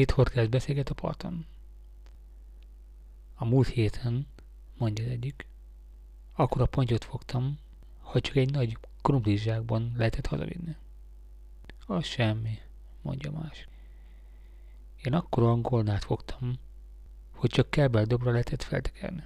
Két horgász beszélget a parton. A múlt héten, mondja az egyik, akkor a pontyot fogtam, hogy csak egy nagy krumplizsákban lehetett hazavinni. Az semmi, mondja más. Én akkor angolnát fogtam, hogy csak kábeldobra lehetett feltekerni.